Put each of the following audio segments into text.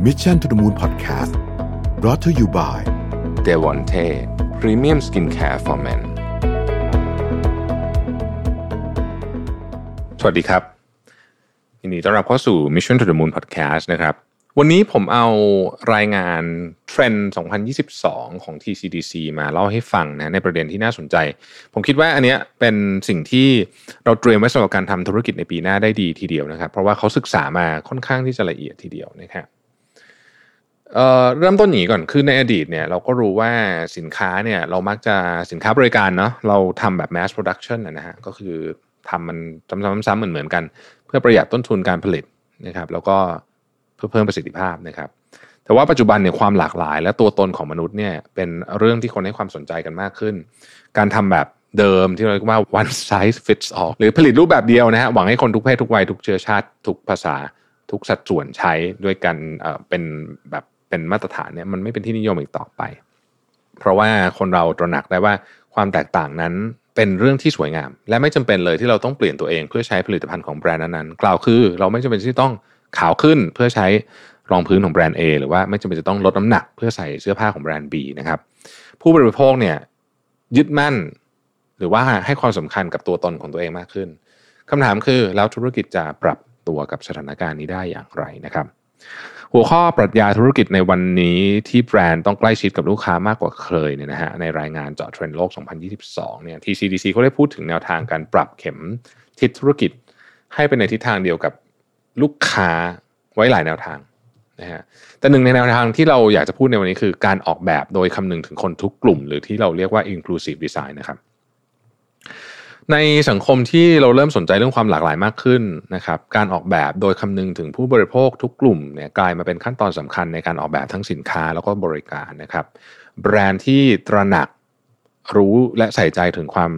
Mission to the Moon Podcast brought to you by d e v o n t e Premium Skincare for Men สวัสดีครับยินดีต้อนรับเข้าสู่ Mission to the Moon Podcast นะครับ วันนี้ผมเอารายงานเทรนด์ 2022 ของ TCDC มาเล่าให้ฟังนะในประเด็นที่น่าสนใจ ผมคิดว่าอันเนี้ยเป็นสิ่งที่เราเตรียมไว้สำหรับการทำธุรกิจในปีหน้าได้ดีทีเดียวนะครับ เพราะว่าเขาศึกษามาค่อนข้างที่จะละเอียดทีเดียวนะครับ เอ่อเริ่มต้นหนีก่อนคือในอดีตเนี่ยเราก็รู้ว่าสินค้าเนี่ยเรามักจะสินค้าบริการเนาะเราทำแบบ mass production นะฮะก็คือทำมันซ้ำๆๆเหมือนๆกัน เพื่อประหยัดต้นทุนการผลิตนะครับ แล้วก็เพื่อเพิ่มประสิทธิภาพนะครับแต่ว่าปัจจุบันเนี่ยความหลากหลาย และตัวตนของมนุษย์เนี่ยเป็นเรื่องที่คนให้ความสนใจกันมากขึ้น การทำแบบเดิมที่เราเรียกว่า one size fits all หรือผลิตรูปแบบเดียวนะฮะหวังให้คนทุกเพศทุกวัยทุกเชื้อชาติ ทุกภาษาทุกสัดส่วนใช้ด้วยกันเป็นแบบ เป็นมาตรฐานเนี่ยมันไม่เป็นที่นิยมอีกต่อไป เพราะว่าคนเราตระหนักได้ว่าความแตกต่างนั้นเป็นเรื่องที่สวยงาม และไม่จำเป็นเลยที่เราต้องเปลี่ยนตัวเองเพื่อใช้ผลิตภัณฑ์ของแบรนด์นั้นๆกล่าวคือเราไม่จำเป็นที่ต้องขาวขึ้นเพื่อใช้รองพื้นของแบรนด์ A หรือว่าไม่จำเป็นจะต้องลดน้ำหนักเพื่อใส่เสื้อผ้าของแบรนด์ B นะครับผู้บริโภคเนี่ยยึดมั่น หรือว่าให้ความสำคัญกับตัวตนของตัวเองมากขึ้นคำถามคือแล้วธุรกิจจะปรับตัวกับสถานการณ์นี้ได้อย่างไรนะครับ หัวข้อปรัชญาธุรกิจในวันนี้ที่แบรนด์ต้องใกล้ชิดกับลูกค้ามากกว่าเคยเนี่ยนะฮะในรายงานเจาะเทรนด์โลก 2022 เนี่ย TCDC เขาได้พูดถึงแนวทางการปรับเข็มทิศธุรกิจ ให้เป็นในทิศทางเดียวกับลูกค้าไว้หลายแนวทางนะฮะแต่หนึ่งในแนวทางที่เราอยากจะพูดในวันนี้คือการออกแบบโดยคำนึงถึงคนทุกกลุ่ม หรือที่เราเรียกว่า inclusive design นะครับ ในสังคมที่เราเริ่มสนใจเรื่องความหลากหลายมากขึ้นนะครับการออกแบบโดยคำนึงถึงผู้บริโภคทุกกลุ่มเนี่ยกลายมาเป็นขั้นตอนสำคัญในการออกแบบทั้งสินค้าแล้วก็บริการนะครับ แบรนด์ที่ตระหนักรู้และใส่ใจถึงความ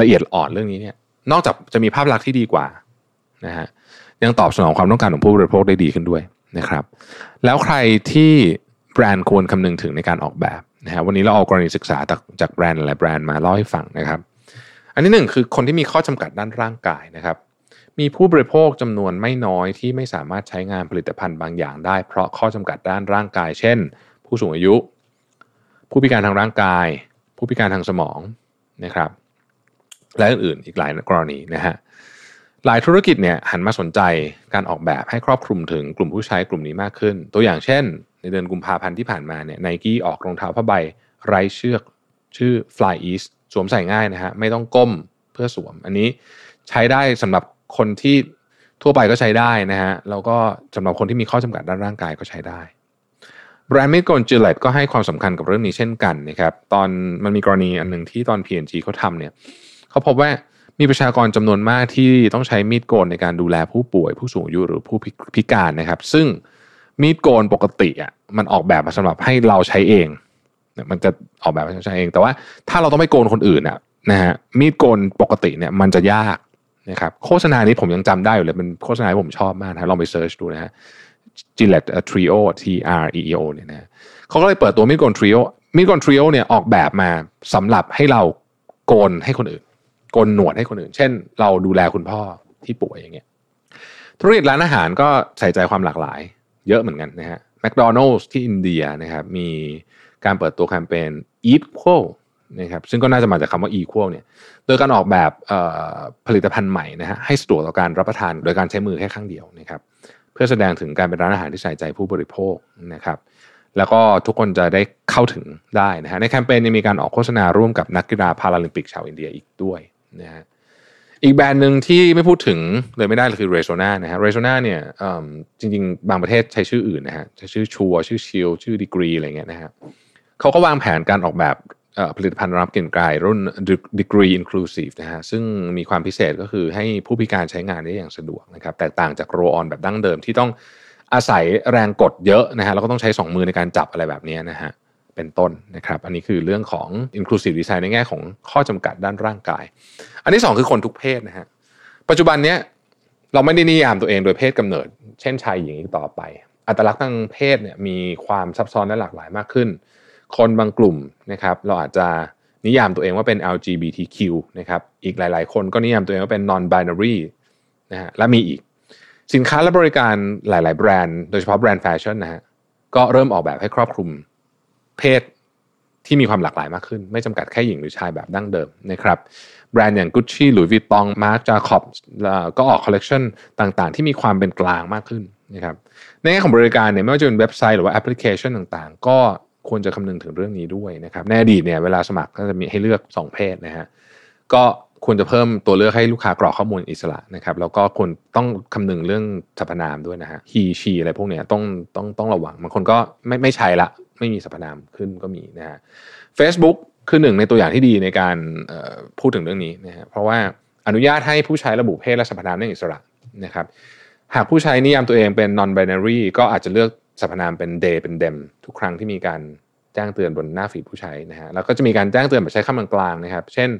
ละเอียดอ่อนเรื่องนี้เนี่ยนอกจากจะมีภาพลักษณ์ที่ดีกว่านะฮะยังตอบสนองความต้องการของผู้บริโภคได้ดีขึ้นด้วยนะครับ แล้วใครที่แบรนด์ควรคำนึงถึงในการออกแบบนะฮะวันนี้เราเอากรณีศึกษาจากจากแบรนด์หลายแบรนด์มาเล่าให้ฟังนะครับ อันที่หนึ่งคือคนที่มีข้อจำกัดด้านร่างกายนะครับ มีผู้บริโภคจำนวนไม่น้อยที่ไม่สามารถใช้งานผลิตภัณฑ์บางอย่างได้ เพราะข้อจำกัดด้านร่างกาย เช่น ผู้สูงอายุ ผู้พิการทางร่างกาย ผู้พิการทางสมองนะครับ และอื่นๆอีกหลายกรณีนะฮะหลายธุรกิจเนี่ยหันมาสนใจการออกแบบให้ครอบคลุมถึงกลุ่มผู้ใช้กลุ่มนี้มากขึ้น ตัวอย่างเช่น ในเดือนกุมภาพันธ์ที่ผ่านมาเนี่ยไนกี้ออกรองเท้าผ้าใบไร้เชือกชื่อ Fly East สวมใส่ง่ายนะฮะไม่ต้องก้มเพื่อสวม อันนี้ใช้ได้สำหรับคนที่ทั่วไปก็ใช้ได้นะฮะแล้วก็สำหรับคนที่มีข้อจำกัดด้านร่างกายก็ใช้ได้แบรนด์มิโกนจิเลตก็ให้ความสำคัญกับเรื่องนี้เช่นกันนะครับตอนมันมีกรณีอันหนึ่งที่ตอน P&G เขาทำเนี่ยเขาพบว่ามีประชากรจำนวนมากที่ต้องใช้มีดโกนในการดูแลผู้ป่วย ผู้สูงอายุหรือผู้พิการนะครับ ซึ่งมีดโกนปกติอะมันออกแบบมาสำหรับให้เราใช้เอง มันจะออกแบบใช้เอง แต่ว่าถ้าเราต้องไปโกนคนอื่นอะนะฮะมีดโกนปกติเนี่ยมันจะยากนะครับโฆษณานี้ผมยังจำได้อยู่เลยเป็นโฆษณาที่ผมชอบมากนะลองไป search ดูนะฮะ Gillette Treo T R E O เนี่ยนะเขาก็เลยเปิดตัวมีดโกน Trio มีดโกน Trio เนี่ยออกแบบมาสำหรับให้เราโกนให้คนอื่น โกนหนวดให้คนอื่น เช่น เราดูแลคุณพ่อที่ป่วยอย่างเงี้ยธุรกิจร้านอาหารก็ใส่ใจความหลากหลาย เยอะเหมือนกันนะฮะแมคโดนัลล์ที่อินเดียนะครับมี การเปิดตัวแคมเปญ Equal นะครับซึ่งก็น่าจะมาจากคำว่า Equal เนี่ยโดยการออกแบบผลิตภัณฑ์ใหม่นะฮะให้สะดวกต่อการรับประทานโดยการใช้มือแค่ข้างเดียวนะครับเพื่อแสดงถึงการเป็นร้านอาหารที่ใส่ใจผู้บริโภคนะครับแล้วก็ทุกคนจะได้เข้าถึงได้นะฮะในแคมเปญยังมีการออกโฆษณาร่วมกับนักกีฬาพาราลิมปิกชาวอินเดียอีกด้วยนะฮะอีกแบรนด์หนึ่งที่ไม่พูดถึงเลยไม่ได้เลยคือเรโซนานะฮะเรโซนาเนี่ยจริง ๆ บางประเทศใช้ชื่ออื่นนะฮะใช้ชื่อชัวชื่อชิลชื่อดีกรีอะไรเงี้ยนะฮะ เขาก็วางแผนการออกแบบผลิตภัณฑ์รับกลิ่นกายรุ่น Degree Inclusive นะฮะซึ่งมีความพิเศษก็คือให้ผู้พิการใช้งานได้อย่างสะดวกนะครับแตกต่างจากโรออนแบบดั้งเดิมที่ต้องอาศัยแรงกดเยอะนะฮะแล้วก็ต้องใช้ 2 มือในการจับอะไรแบบนี้นะฮะเป็นต้นนะครับ อันนี้คือเรื่องของ inclusive design ในแง่ของข้อจำกัดด้านร่างกาย อันที่ 2 คือคนทุกเพศนะฮะปัจจุบันเนี้ยเราไม่ได้นิยามตัวเองโดยเพศกำเนิด เช่นชายหญิงต่อไป อัตลักษณ์ทางเพศเนี่ยมีความซับซ้อนและหลากหลายมากขึ้น คนบางกลุ่มนะครับ เราอาจจะนิยามตัวเองว่าเป็น LGBTQ นะครับ อีกหลาย ๆ คนก็นิยามตัวเองว่าเป็น non binary นะฮะ และมีอีก สินค้าและบริการหลาย ๆ แบรนด์ โดยเฉพาะแบรนด์แฟชั่นนะฮะ ก็เริ่มออกแบบให้ครอบคลุมเพศที่มีความหลากหลายมากขึ้น ไม่จำกัดแค่หญิงหรือชายแบบดั้งเดิมนะครับ แบรนด์อย่าง Gucci Louis Vuitton Marc Jacobs ก็ออกคอลเลกชันต่าง ๆ ที่มีความเป็นกลางมากขึ้นนะครับ ในแง่ของบริการเนี่ยไม่ว่าจะเป็นเว็บไซต์หรือว่าแอปพลิเคชันต่าง ๆ ก็ ควรจะคำนึงถึงเรื่องนี้ด้วยนะครับในอดีตเนี่ยเวลาสมัครก็จะมีให้เลือก 2 เพศนะฮะก็ควรจะเพิ่มตัวเลือกให้ลูกค้ากรอกข้อมูลอิสระนะครับแล้วก็ควรต้องคำนึงเรื่องสรรพนามด้วยนะฮะ he she อะไรพวกเนี้ยต้องต้องต้องระวังบางคนก็ไม่ไม่ใช่ละ ไม่มีสรรพนามขึ้นก็มีนะฮะ Facebook คือหนึ่งในตัวอย่างที่ดีในการพูดถึงเรื่องนี้นะฮะเพราะว่าอนุญาตให้ผู้ใช้ระบุเพศและสรรพนามได้อิสระนะครับหากผู้ใช้นิยามตัวเองเป็น non binary ก็อาจจะเลือก สรรพนามเป็น they เป็น them ทุกครั้งที่มีการแจ้งเตือนบนหน้าฟีดผู้ใช้นะฮะแล้วก็จะมีการแจ้งเตือนแบบใช้คำกลางนะครับ เช่น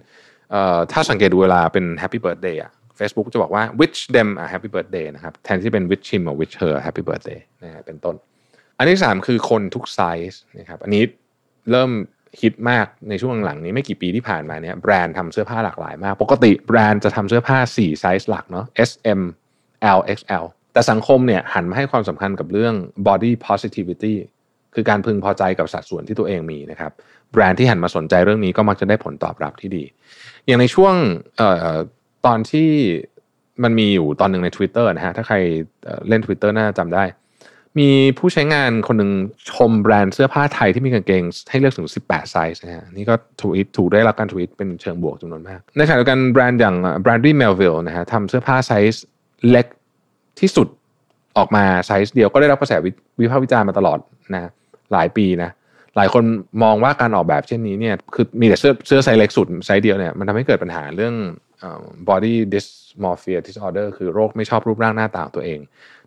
ถ้าสังเกตดูเวลาเป็น happy birthday อะ Facebook จะบอกว่า wish them a happy birthday นะครับแทนที่เป็น wish him หรือ wish her happy birthday นะฮะเป็นต้น อันที่ 3 คือคนทุกไซส์นะครับอันนี้เริ่มฮิตมากในช่วงหลังนี้ไม่กี่ปีที่ผ่านมาเนี่ยแบรนด์ทำเสื้อผ้าหลากหลายมาก ปกติแบรนด์จะทำเสื้อผ้า 4 ไซส์หลักเนาะ S M L XL แต่สังคมเนี่ยหันมาให้ความสำคัญกับเรื่อง body positivity คือการพึงพอใจกับสัดส่วนที่ตัวเองมีนะครับแบรนด์ที่หันมาสนใจเรื่องนี้ก็มักจะได้ผลตอบรับที่ดี อย่างในช่วงตอนที่มันมีอยู่ตอนหนึ่งใน Twitter นะฮะถ้าใครเล่น Twitter น่าจำได้ มีผู้ใช้งานคนหนึ่งชมแบรนด์เสื้อผ้าไทยที่มีกางเกงให้เลือกถึง 18 ไซส์นะฮะนี่ก็ถูกถูกได้รับการทวีตเป็นเชิงบวกจำนวนมาก ในขณะเดียวกันแบรนด์อย่าง Brandy Melville นะฮะทำเสื้อผ้าไซส์เล็ก ที่สุดออกมาไซส์เดียวก็ได้รับกระแสวิพากษ์วิจารณ์มาตลอดนะหลายปีนะหลายคนมองว่าการออกแบบเช่นนี้เนี่ยคือมีแต่เสื้อเสื้อไซส์เล็กสุดไซส์เดียวเนี่ยมันทำให้เกิดปัญหาเรื่อง body dysmorphia disorder คือโรคไม่ชอบรูปร่างหน้าตาตัวเอง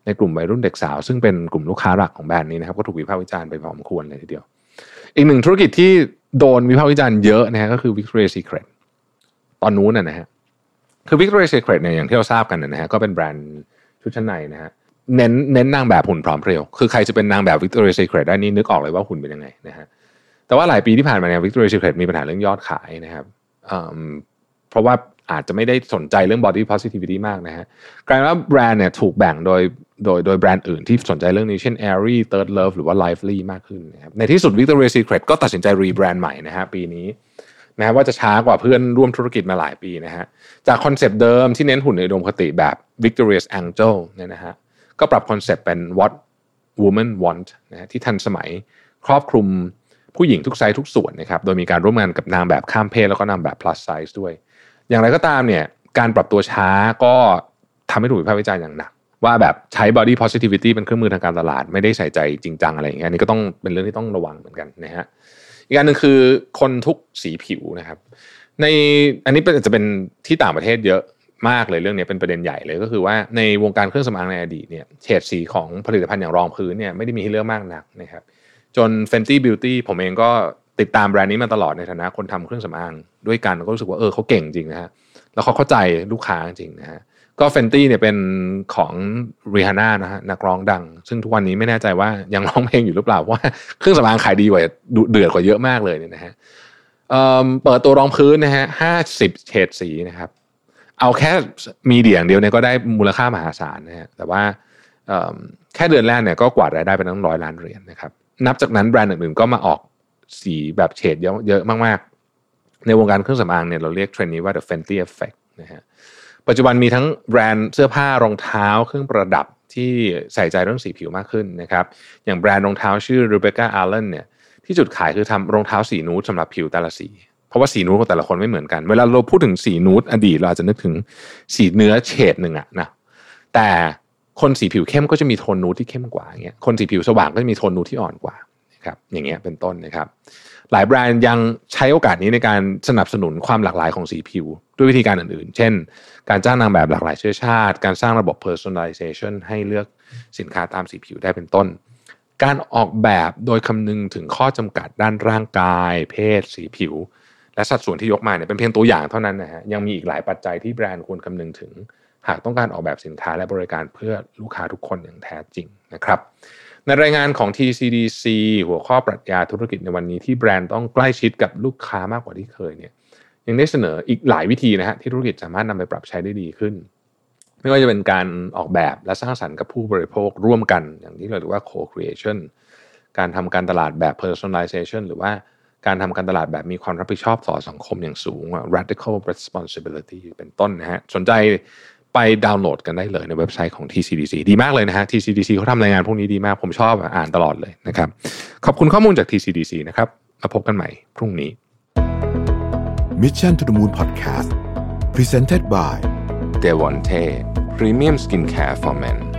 ในกลุ่มวัยรุ่นเด็กสาว ซึ่งเป็นกลุ่มลูกค้าหลักของแบรนด์นี้นะครับก็ถูกวิพากษ์วิจารณ์ไปพอสมควรเลยทีเดียว อีกหนึ่งธุรกิจที่โดนวิพากษ์วิจารณ์เยอะนะฮะก็คือ Victoria's Secret ตอนนู้นนะฮะคือ Victoria's Secret เนี่ยอย่างที่เราทราบกันนะฮะก็เป็นแบรนด์ ชุดชั้นในนะฮะเน้นเน้นนางแบบหุ่นพร้อมเพรียว คือใครจะเป็นนางแบบ Victoria's Secret ได้นี่นึกออกเลยว่าหุ่นเป็นยังไงนะฮะแต่ว่าหลายปีที่ผ่านมาเนี่ย Victoria's Secret มีปัญหาเรื่องยอดขายนะครับเพราะว่าอาจจะไม่ได้สนใจเรื่อง body positivity มากนะฮะกลายว่าแบรนด์เนี่ยถูกแบ่งโดยโดยโดยแบรนด์อื่นที่สนใจเรื่องนี้เช่น Airy Third Love หรือว่า Lively มากขึ้นนะครับในที่สุด Victoria's Secret ก็ตัดสินใจรีแบรนด์ใหม่นะฮะปีนี้ แม้ว่าจะช้ากว่าเพื่อนร่วมธุรกิจมาหลายปีนะฮะจากคอนเซปต์เดิมที่เน้นหุ่นในอุดมคติแบบ Victoria's Angel เนี่ยนะฮะก็ปรับคอนเซปต์เป็น What Women Want นะฮะที่ทันสมัยครอบคลุมผู้หญิงทุกไซส์ทุกส่วนนะครับโดยมีการร่วมงานกับนางแบบข้ามเพศแล้วก็นางแบบ plus size ด้วย อย่างไรก็ตามเนี่ยการปรับตัวช้าก็ทำให้ถูกวิพากษ์วิจารณ์อย่างหนักว่าแบบใช้ body positivity เป็นเครื่องมือทางการตลาด ไม่ได้ใส่ใจจริงจังอะไรอย่างเงี้ยนี่ก็ต้องเป็นเรื่องที่ต้องระวังเหมือนกันนะฮะ อีกการหนึ่งคือคนทุกสีผิวนะครับ ในอันนี้จะเป็นที่ต่างประเทศเยอะมากเลยเรื่องนี้เป็นประเด็นใหญ่เลยก็คือว่าในวงการเครื่องสำอางในอดีตเนี่ยเฉดสีของผลิตภัณฑ์อย่างรองพื้นเนี่ยไม่ได้มีให้เลือกมากนักนะครับจน Fenty Beauty ผมเองก็ติดตามแบรนด์นี้มาตลอดในฐานะคนทำเครื่องสำอางด้วยกันก็รู้สึกว่าเออเขาเก่งจริงนะฮะแล้วเขาเข้าใจลูกค้าจริงนะฮะ ก็เฟนตี้เนี่ยเป็นของรีฮาน่านะฮะนักร้องดัง ซึ่งทุกวันนี้ไม่แน่ใจว่ายังร้องเพลงอยู่หรือเปล่าเพราะว่าเครื่องสำอางขายดีกว่าเดือดกว่าเยอะมากเลยเนี่ยนะฮะเปิดตัวรองพื้นนะฮะห้าสิบเฉดสีนะครับ เอาแค่มีเดียงเดียวเนี่ยก็ได้มูลค่ามหาศาลนะฮะแต่ว่าแค่เดือนแรกเนี่ยก็กวาดรายได้ไปตั้งร้อยล้านเหรียญนะครับ นับจากนั้นแบรนด์อื่นๆก็มาออกสีแบบเฉดเยอะมากๆ ในวงการเครื่องสำอางเนี่ยเราเรียกเทรนด์นี้ว่า the Fenty effect นะฮะ ปัจจุบันมีทั้งแบรนด์เสื้อผ้ารองเท้าเครื่องประดับที่ใส่ใจเรื่องสีผิวมากขึ้นนะครับ อย่างแบรนด์รองเท้าชื่อ Rebecca Allen เนี่ยที่จุดขายคือทำรองเท้าสีนูดสำหรับผิวแต่ละสีเพราะว่าสีนูดของแต่ละคนไม่เหมือนกัน เวลาเราพูดถึงสีนูดอดีตเราอาจจะนึกถึงสีเนื้อเฉดหนึ่งอะนะแต่คนสีผิวเข้มก็จะมีโทนนูดที่เข้มกว่าอย่างเงี้ยคนสีผิวสว่างก็จะมีโทนนูดที่อ่อนกว่านะครับอย่างเงี้ยเป็นต้นนะครับ หลายแบรนด์ยังใช้โอกาสนี้ในการสนับสนุนความหลากหลายของสีผิว ด้วยวิธีการอื่นๆ เช่น การจ้างนางแบบหลากหลายเชื้อชาติ การสร้างระบบ personalization ให้เลือกสินค้าตามสีผิวได้เป็นต้น การออกแบบโดยคำนึงถึงข้อจำกัดด้านร่างกาย เพศ สีผิว และสัดส่วนที่ยกมาเนี่ยเป็นเพียงตัวอย่างเท่านั้นนะฮะยังมีอีกหลายปัจจัยที่แบรนด์ควรคำนึงถึง หากต้องการออกแบบสินค้าและบริการเพื่อลูกค้าทุกคนอย่างแท้จริงนะครับในรายงานของ TCDC หัวข้อปรัชญาธุรกิจในวันนี้ที่แบรนด์ต้องใกล้ชิดกับลูกค้ามากกว่าที่เคยเนี่ย ยังได้เสนออีกหลายวิธีนะฮะที่ธุรกิจสามารถนำไปปรับใช้ได้ดีขึ้น ไม่ว่าจะเป็นการออกแบบและสร้างสรรค์กับผู้บริโภคร่วมกัน อย่างที่เราเรียกว่า co-creation การทำการตลาดแบบ personalization หรือว่าการทำการตลาดแบบมีความรับผิดชอบต่อสังคมอย่างสูง radical responsibility เป็นต้นนะฮะสนใจไปดาวน์โหลดกันได้เลยในเว็บไซต์ของ TCDC ดีมากเลยนะฮะ TCDC เขาทำรายงานพวกนี้ดีมาก ผมชอบอ่านตลอดเลยนะครับ ขอบคุณข้อมูลจาก TCDC นะครับ มาพบกันใหม่พรุ่งนี้ Mission to the Moon Podcast Presented by d e v o n t e Premium Skincare for Men